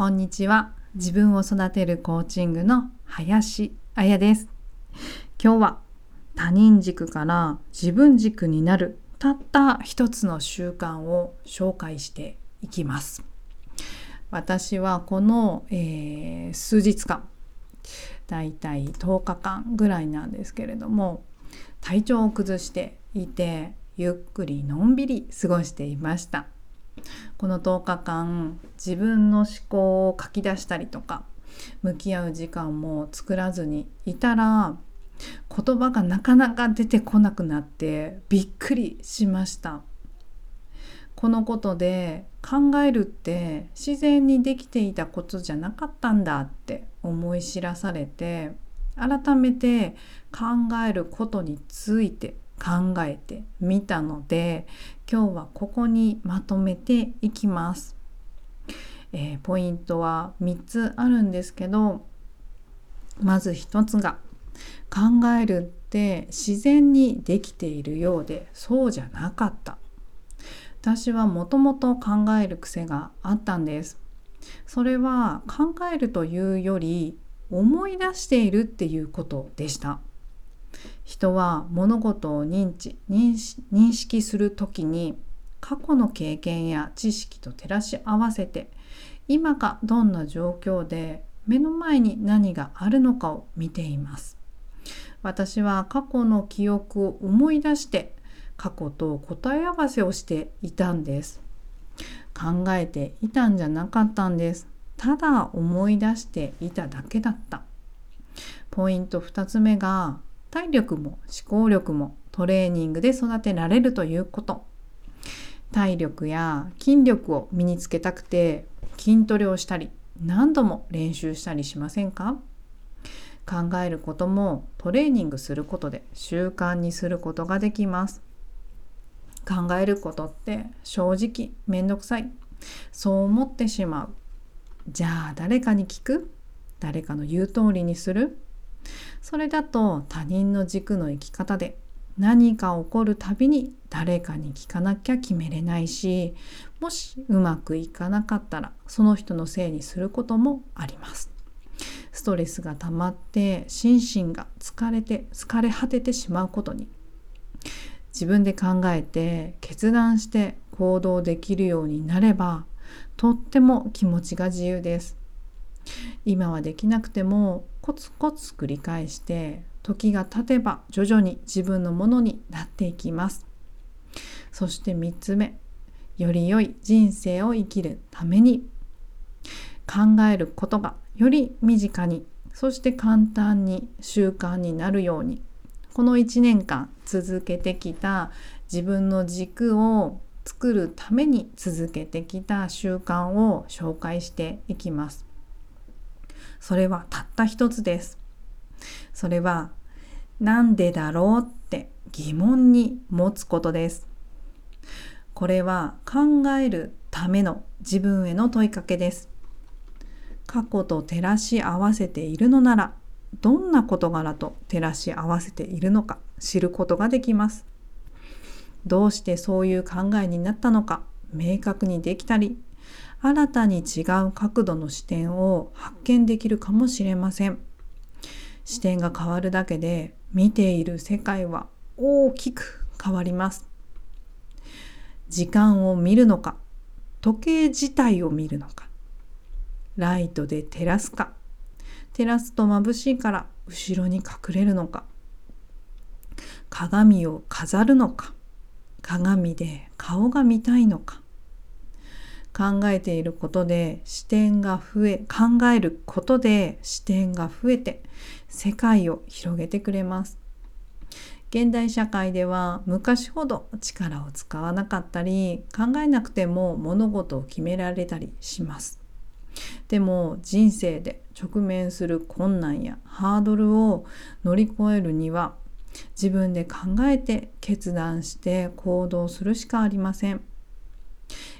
こんにちは。自分を育てるコーチングの林彩です。今日は他人軸から自分軸になるたった一つの習慣を紹介していきます。私はこの、えー、数日間だいたい10日間ぐらいなんですけれども体調を崩していてゆっくりのんびり過ごしていました。この10日間自分の思考を書き出したりとか向き合う時間も作らずにいたら言葉がなかなか出てこなくなってびっくりしました。このことで考えるって自然にできていたことじゃなかったんだって思い知らされて改めて考えることについて考えてみたので今日はここにまとめていきます。えー、ポイントは3つあるんですけどまず1つが考えるって自然にできているようでそうじゃなかった。私はもともと考える癖があったんです。それは考えるというより思い出しているっていうことでした。人は物事を認知認識する時に過去の経験や知識と照らし合わせて今がどんな状況で目の前に何があるのかを見ています。私は過去の記憶を思い出して過去と答え合わせをしていたんです。考えていたんじゃなかったんです。ただ思い出していただけだった。ポイント2つ目が体力も思考力もトレーニングで育てられるということ。体力や筋力を身につけたくて筋トレをしたり何度も練習したりしませんか？考えることもトレーニングすることで習慣にすることができます。考えることって正直めんどくさい。そう思ってしまう。じゃあ誰かに聞く？誰かの言う通りにする？それだと他人の軸の生き方で何か起こるたびに誰かに聞かなきゃ決めれないしもしうまくいかなかったらその人のせいにすることもあります。ストレスが溜まって心身が疲れて疲れ果ててしまうことに自分で考えて決断して行動できるようになればとっても気持ちが自由です。今はできなくてもコツコツ繰り返して時が経てば徐々に自分のものになっていきます。そして3つ目より良い人生を生きるために。考えることがより身近にそして簡単に習慣になるように。この1年間続けてきた自分の軸を作るために続けてきた習慣を紹介していきます。それはたった一つです。それは、なんでだろうって疑問に持つことです。これは考えるための自分への問いかけです。過去と照らし合わせているのなら、どんな事柄と照らし合わせているのか知ることができます。どうしてそういう考えになったのか明確にできたり、新たに違う角度の視点を発見できるかもしれません。視点が変わるだけで見ている世界は大きく変わります。時間を見るのか、時計自体を見るのか、ライトで照らすか、照らすと眩しいから後ろに隠れるのか、鏡を飾るのか、鏡で顔が見たいのか、考えていることで視点が増え考えることで視点が増えて世界を広げてくれます。現代社会では昔ほど力を使わなかったり考えなくても物事を決められたりします。でも人生で直面する困難やハードルを乗り越えるには自分で考えて決断して行動するしかありません。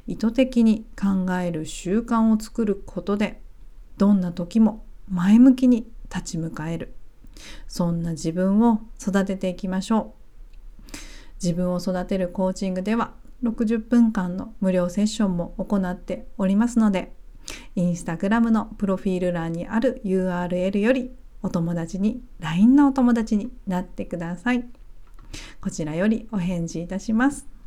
意図的に考える習慣を作ることでどんな時も前向きに立ち向かえるそんな自分を育てていきましょう自分を育てるコーチングでは60分間の無料セッションも行っておりますのでインスタグラムのプロフィール欄にある URL よりお友達に LINE のお友達になってください。こちらよりお返事いたします。